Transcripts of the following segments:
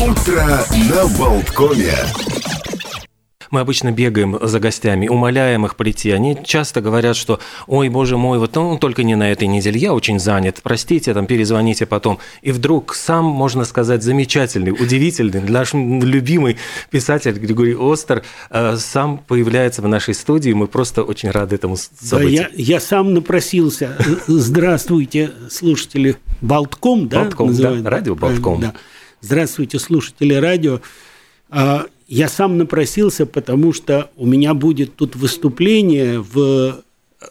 Утро на Болткоме. Мы обычно бегаем за гостями, умоляем их прийти. Они часто говорят, что «Ой, боже мой, вот ну, только не на этой неделе, я очень занят, простите, там, перезвоните потом». И вдруг сам, можно сказать, замечательный, удивительный, наш любимый писатель Григорий Остер э, сам появляется в нашей студии. Мы просто очень рады этому событию. Да, я, я сам напросился. Здравствуйте, слушатели Болтком, да? Болтком, да, радио Болтком. Да. Здравствуйте, слушатели радио. А, я сам напросился, потому что у меня будет тут выступление в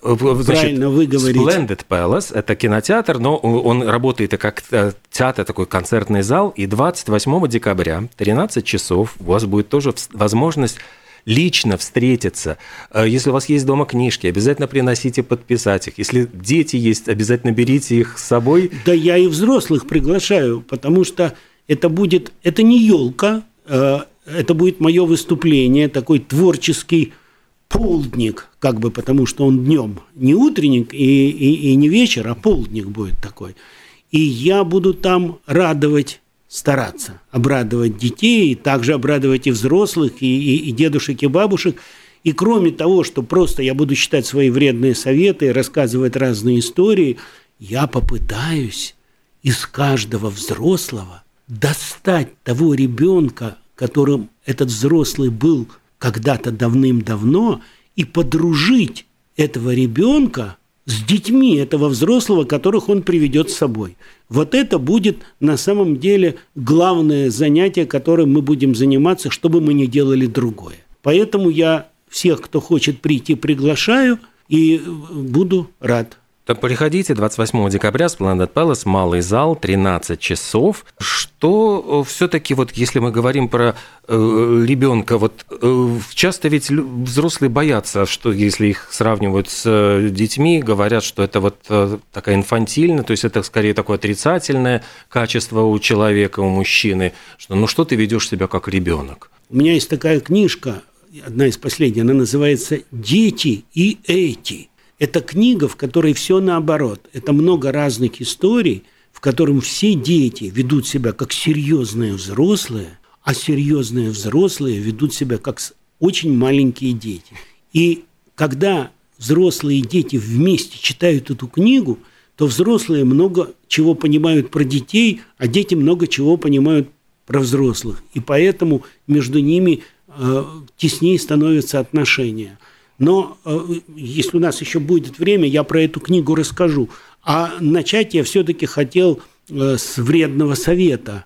Значит, Правильно вы говорите. Splendid Palace – это кинотеатр, но он работает как э, театр, такой концертный зал. И 28 декабря, 13 часов, у вас будет тоже возможность лично встретиться. Э, если у вас есть дома книжки, обязательно приносите подписать их. Если дети есть, обязательно берите их с собой. Да я и взрослых приглашаю, потому что это будет, это не елка, э, это будет мое выступление, такой творческий полдник, как бы, потому что он днем, не утренник и, и, и не вечер, а полдник будет такой. И я буду там радовать, стараться, обрадовать детей, также обрадовать и взрослых, и, и, и дедушек, и бабушек. И кроме того, что просто я буду читать свои вредные советы, рассказывать разные истории, я попытаюсь из каждого взрослого достать того ребенка, которым этот взрослый был когда-то давным-давно, и подружить этого ребенка с детьми этого взрослого, которых он приведет с собой. Вот это будет на самом деле главное занятие, которым мы будем заниматься, чтобы мы не делали другое. Поэтому я всех, кто хочет прийти, приглашаю и буду рад. Так приходите 28 декабря, Splendid Palace, малый зал, 13 часов. Что э, все-таки, вот если мы говорим про э, ребенка, вот э, часто ведь взрослые боятся, что если их сравнивают с э, детьми, говорят, что это вот э, такая инфантильная, то есть это скорее такое отрицательное качество у человека, у мужчины, что ну что ты ведешь себя как ребенок. У меня есть такая книжка, одна из последних, она называется «Дети и эти». Это книга, в которой все наоборот. Это много разных историй, в котором все дети ведут себя как серьезные взрослые, а серьезные взрослые ведут себя как очень маленькие дети. И когда взрослые и дети вместе читают эту книгу, то взрослые много чего понимают про детей, а дети много чего понимают про взрослых. И поэтому между ними э, теснее становятся отношения. Но э, если у нас еще будет время, я про эту книгу расскажу. А начать я все-таки хотел э, с вредного совета,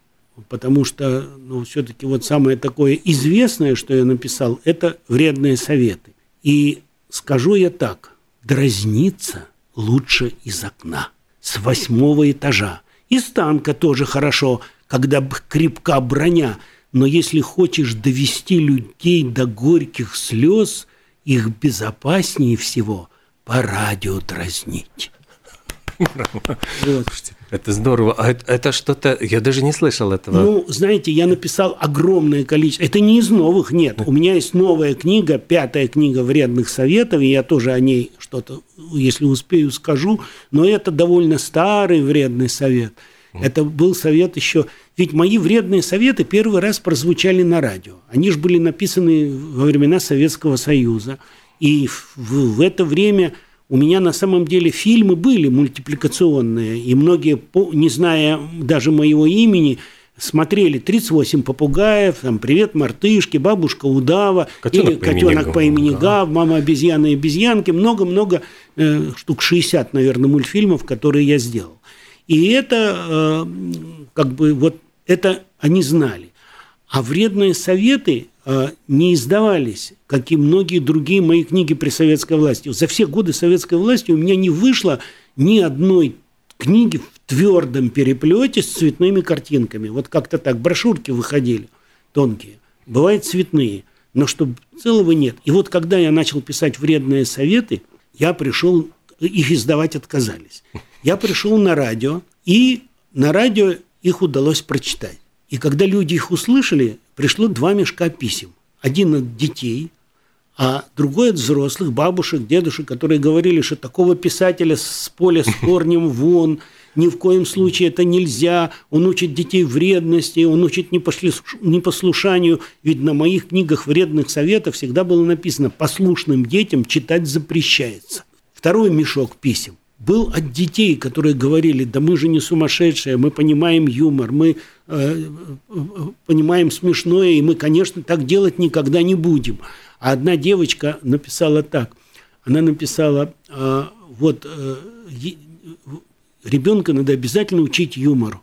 потому что ну, все-таки вот самое такое известное, что я написал, это вредные советы. И скажу я так, дразниться лучше из окна, с восьмого этажа. Из танка тоже хорошо, когда крепка броня, но если хочешь довести людей до горьких слез – их безопаснее всего по радио дразнить. Вот. Это здорово. А это, это что-то... Я даже не слышал этого. Ну, знаете, я написал огромное количество... Это не из новых, нет. У меня есть новая книга, пятая книга вредных советов, и я тоже о ней что-то, если успею, скажу. Но это довольно старый вредный совет. Это был совет еще... Ведь мои вредные советы первый раз прозвучали на радио. Они же были написаны во времена Советского Союза. И в, в это время у меня на самом деле фильмы были мультипликационные. И многие, не зная даже моего имени, смотрели 38 попугаев, там «Привет, мартышки», «Бабушка удава», котенок или по «Котенок имени по имени Гав», Гав «Мама обезьяна и обезьянки», много-много, э, штук 60, наверное, мультфильмов, которые я сделал. И это э, как бы вот это они знали. А вредные советы э, не издавались, как и многие другие мои книги при советской власти. За все годы советской власти у меня не вышло ни одной книги в твердом переплете с цветными картинками. Вот как-то так брошюрки выходили тонкие. Бывают цветные, но чтобы целого нет. И вот когда я начал писать вредные советы, я пришел, их издавать отказались. Я пришел на радио, и на радио их удалось прочитать. И когда люди их услышали, пришло два мешка писем. Один от детей, а другой от взрослых, бабушек, дедушек, которые говорили, что такого писателя с поля с корнем вон, ни в коем случае это нельзя, он учит детей вредности, он учит непослушанию. Ведь на моих книгах вредных советов всегда было написано «послушным детям читать запрещается». Второй мешок писем был от детей, которые говорили, да мы же не сумасшедшие, мы понимаем юмор, мы э, понимаем смешное, и мы, конечно, так делать никогда не будем. А одна девочка написала так, она написала, э, вот э, ребенка надо обязательно учить юмору,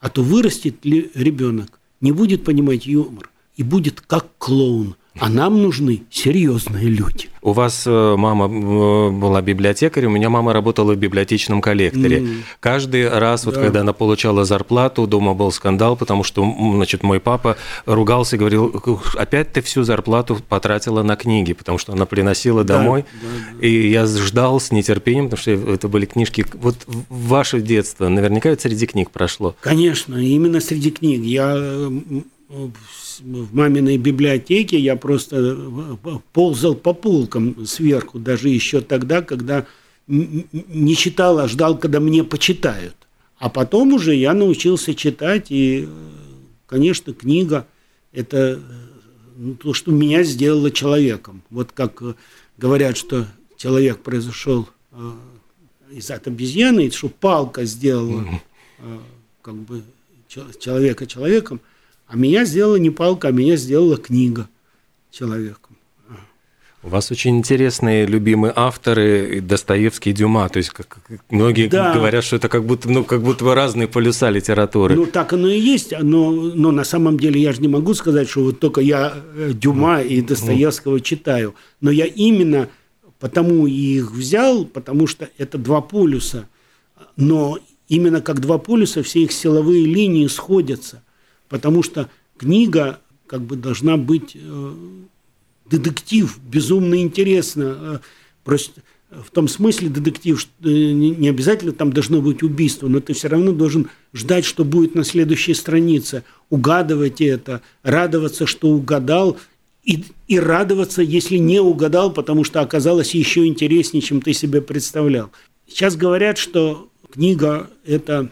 а то вырастет ли ребенок, не будет понимать юмор и будет как клоун – а нам нужны серьезные люди. У вас э, мама э, была библиотекарем, у меня мама работала в библиотечном коллекторе. Mm. Каждый раз, да. вот когда она получала зарплату, дома был скандал, потому что, значит, мой папа ругался и говорил, опять ты всю зарплату потратила на книги, потому что она приносила да, домой. Да, да. И я ждал с нетерпением, потому что это были книжки. Вот ваше детство наверняка это среди книг прошло. Конечно, именно среди книг. Я в маминой библиотеке я просто э, ползал по полкам сверху, даже еще тогда, когда не читал, а ждал, когда мне почитают. А потом уже я научился читать, и, конечно, книга – это ну, то, что меня сделало человеком. Вот как э, говорят, что человек произошел э, из от обезьяны, что палка сделала как бы человека человеком – а меня сделала не палка, а меня сделала книга человеком. У вас очень интересные любимые авторы Достоевский и Дюма. То есть как, многие да. говорят, что это как будто, ну, как будто бы разные полюса литературы. Ну, так оно и есть. Но, но на самом деле я же не могу сказать, что вот только я э, Дюма и Достоевского читаю. Но я именно потому и их взял, потому что это два полюса. Но именно как два полюса все их силовые линии сходятся потому что книга как бы должна быть э, детектив, безумно интересно. Э, просто в том смысле детектив, что э, не обязательно там должно быть убийство, но ты все равно должен ждать, что будет на следующей странице, угадывать это, радоваться, что угадал, и, и радоваться, если не угадал, потому что оказалось еще интереснее, чем ты себе представлял. Сейчас говорят, что книга это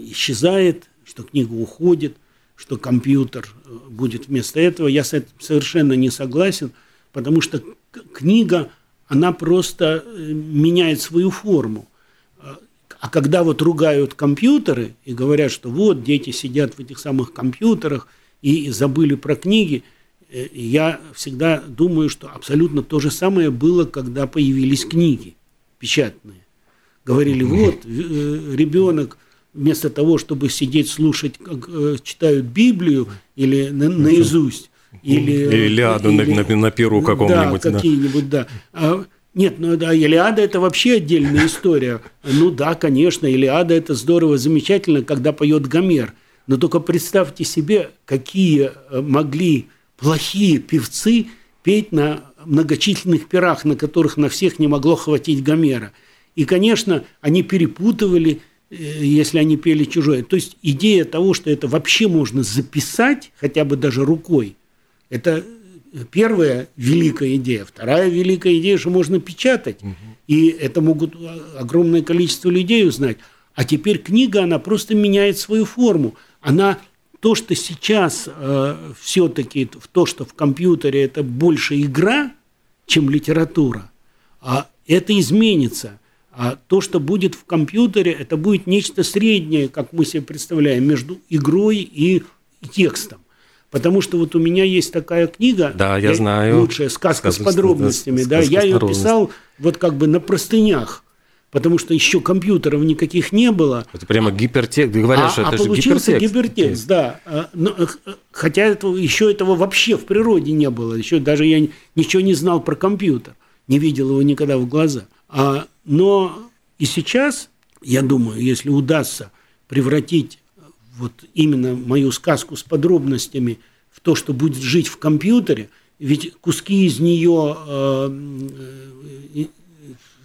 исчезает, что книга уходит – что компьютер э, будет вместо этого. Я с этим совершенно не согласен, потому что книга, она просто э, меняет свою форму. Э, а когда вот ругают компьютеры и говорят, что вот дети сидят в этих самых компьютерах и забыли про книги, я всегда думаю, что абсолютно то же самое было, когда появились книги печатные. Говорили, вот, ребенок вместо того, чтобы сидеть слушать, как э, читают Библию или на, наизусть, или, или Илиаду или, на, на, на перу каком-нибудь. Да, какие-нибудь, да. А, нет, ну да, Илиада это вообще отдельная история. Ну да, конечно, Илиада это здорово, замечательно, когда поет Гомер. Но только представьте себе, какие э, могли плохие певцы петь на многочисленных пирах, на которых на всех не могло хватить Гомера. И, конечно, они перепутывали если они пели чужое. То есть идея того, что это вообще можно записать, хотя бы даже рукой, это первая великая идея. Вторая великая идея, что можно печатать. Угу. И это могут огромное количество людей узнать. А теперь книга, она просто меняет свою форму. Она то, что сейчас э, все-таки то, что в компьютере это больше игра, чем литература, а это изменится. А то, что будет в компьютере, это будет нечто среднее, как мы себе представляем, между игрой и текстом. Потому что вот у меня есть такая книга, да, я, знаю, лучшая сказка, сказка с подробностями, да, я ее писал вот как бы на простынях, потому что еще компьютеров никаких не было. Это прямо гипертекст, говорят, а, что это а же получился гипертекст. гипертекст, да. А, но, э, хотя этого, еще этого вообще в природе не было, еще даже я ничего не знал про компьютер, не видел его никогда в глаза. А, но и сейчас, я думаю, если удастся превратить вот именно мою сказку с подробностями в то, что будет жить в компьютере, ведь куски из нее э,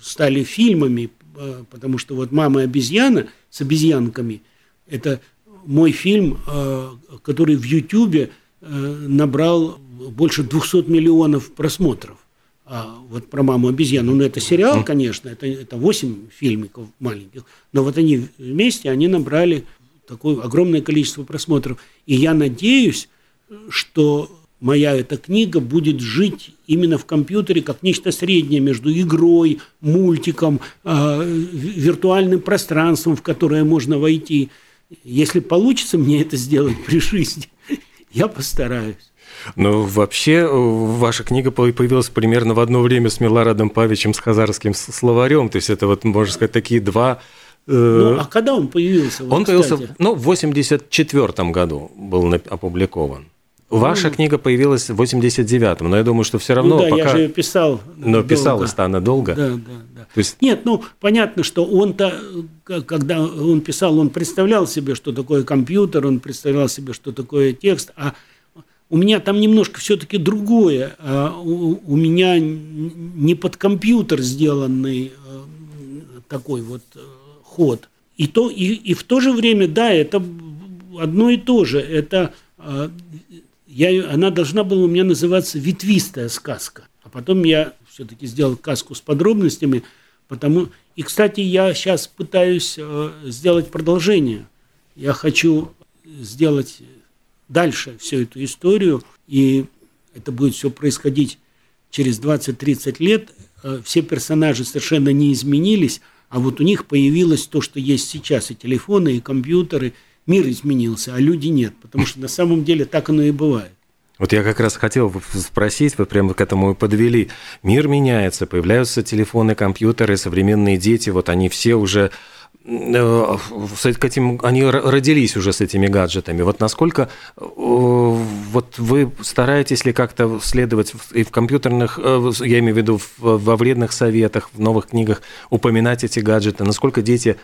стали фильмами, э, потому что вот «Мама обезьяна» с обезьянками – это мой фильм, э, который в Ютьюбе набрал больше 200 миллионов просмотров. А вот про маму обезьяну, ну это сериал, конечно, это, это 8 фильмиков маленьких, но вот они вместе, они набрали такое огромное количество просмотров. И я надеюсь, что моя эта книга будет жить именно в компьютере как нечто среднее между игрой, мультиком, э, виртуальным пространством, в которое можно войти. Если получится мне это сделать при жизни, я постараюсь. Ну, вообще, ваша книга появилась примерно в одно время с Милорадом Павичем, с хазарским словарем. То есть это, вот, можно сказать, такие два э, ну, а когда он появился? Он кстати? появился, ну, в 84 году был опубликован. Ваша ну, книга появилась в 89-м, но я думаю, что все равно ну, да, пока... я же ее писал Но долго. писалась-то она долго. Да, да, да. То есть... Нет, ну, понятно, что он-то, когда он писал, он представлял себе, что такое компьютер, он представлял себе, что такое текст, а у меня там немножко все-таки другое. А у, меня не под компьютер сделанный э, такой вот э, ход. И, то, и, и в то же время, да, это одно и то же. Это э, я, она должна была у меня называться «Ветвистая сказка». А потом я все-таки сделал сказку с подробностями, потому... И, кстати, я сейчас пытаюсь сделать продолжение. Я хочу сделать дальше всю эту историю, и это будет все происходить через 20-30 лет, э, все персонажи совершенно не изменились, а вот у них появилось то, что есть сейчас, и телефоны, и компьютеры, мир изменился, а люди нет, потому что на самом деле так оно и бывает. Вот я как раз хотел спросить, вы прямо к этому и подвели. Мир меняется, появляются телефоны, компьютеры, современные дети, вот они все уже с этим, они родились уже с этими гаджетами. Вот насколько э, вот вы стараетесь ли как-то следовать и в компьютерных, э, я имею в виду во вредных советах, в новых книгах упоминать эти гаджеты? Насколько дети...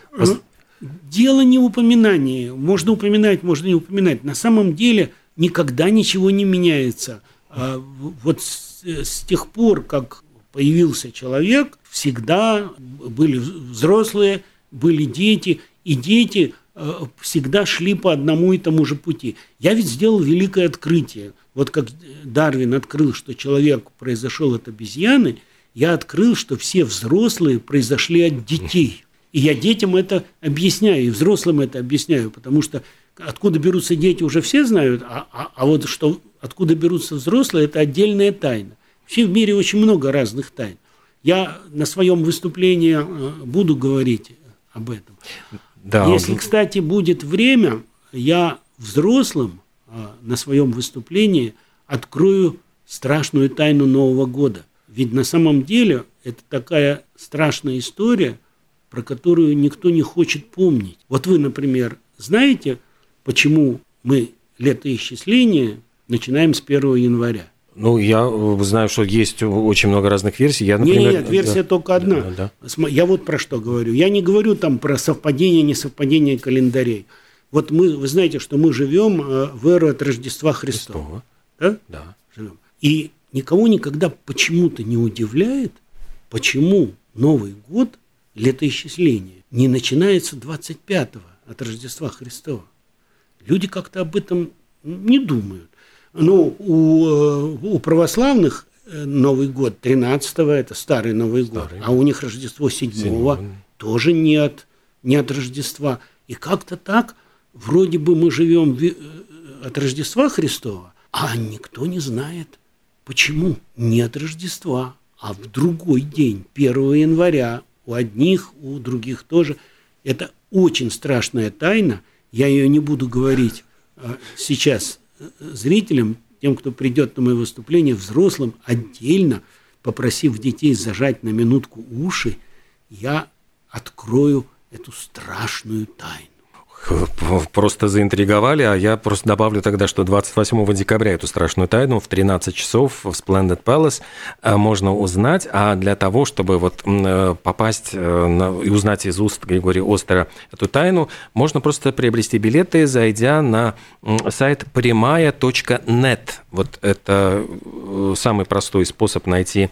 Дело не в упоминании. Можно упоминать, можно не упоминать. На самом деле никогда ничего не меняется. А вот с, с тех пор, как появился человек, всегда были взрослые, были дети, и дети э, всегда шли по одному и тому же пути. Я ведь сделал великое открытие. Вот как Дарвин открыл, что человек произошел от обезьяны, я открыл, что все взрослые произошли от детей. И я детям это объясняю, и взрослым это объясняю, потому что откуда берутся дети, уже все знают, а, а, а вот что откуда берутся взрослые, это отдельная тайна. Вообще в мире очень много разных тайн. Я на своем выступлении э, буду говорить об этом. Да, Если, он... кстати, будет время, я взрослым а, на своем выступлении открою страшную тайну Нового года. Ведь на самом деле это такая страшная история, про которую никто не хочет помнить. Вот вы, например, знаете, почему мы летоисчисление начинаем с 1 января? Ну, я э, знаю, что есть очень много разных версий. Я, например, нет, нет, версия да. только одна. Да, да. Я вот про что говорю. Я не говорю там про совпадение, несовпадение календарей. Вот мы, вы знаете, что мы живем э, в эру от Рождества Христова. Да? Да. Живем. И никого никогда почему-то не удивляет, почему Новый год, летоисчисление, не начинается 25-го от Рождества Христова. Люди как-то об этом не думают. Ну, у, э, у православных э, Новый год 13-го, это старый Новый старый. год, а у них Рождество 7-го тоже нет, нет Рождества. И как-то так, вроде бы мы живем э, от Рождества Христова, а никто не знает, почему нет Рождества, а в другой день, 1 января, у одних, у других тоже. Это очень страшная тайна, я ее не буду говорить сейчас зрителям, тем, кто придет на мое выступление, взрослым отдельно, попросив детей зажать на минутку уши, я открою эту страшную тайну просто заинтриговали, а я просто добавлю тогда, что 28 декабря эту страшную тайну в 13 часов в Splendid Palace э, можно узнать, а для того, чтобы вот э, попасть э, и узнать из уст Григория Остера эту тайну, можно просто приобрести билеты, зайдя на сайт прямая.нет. Вот это самый простой способ найти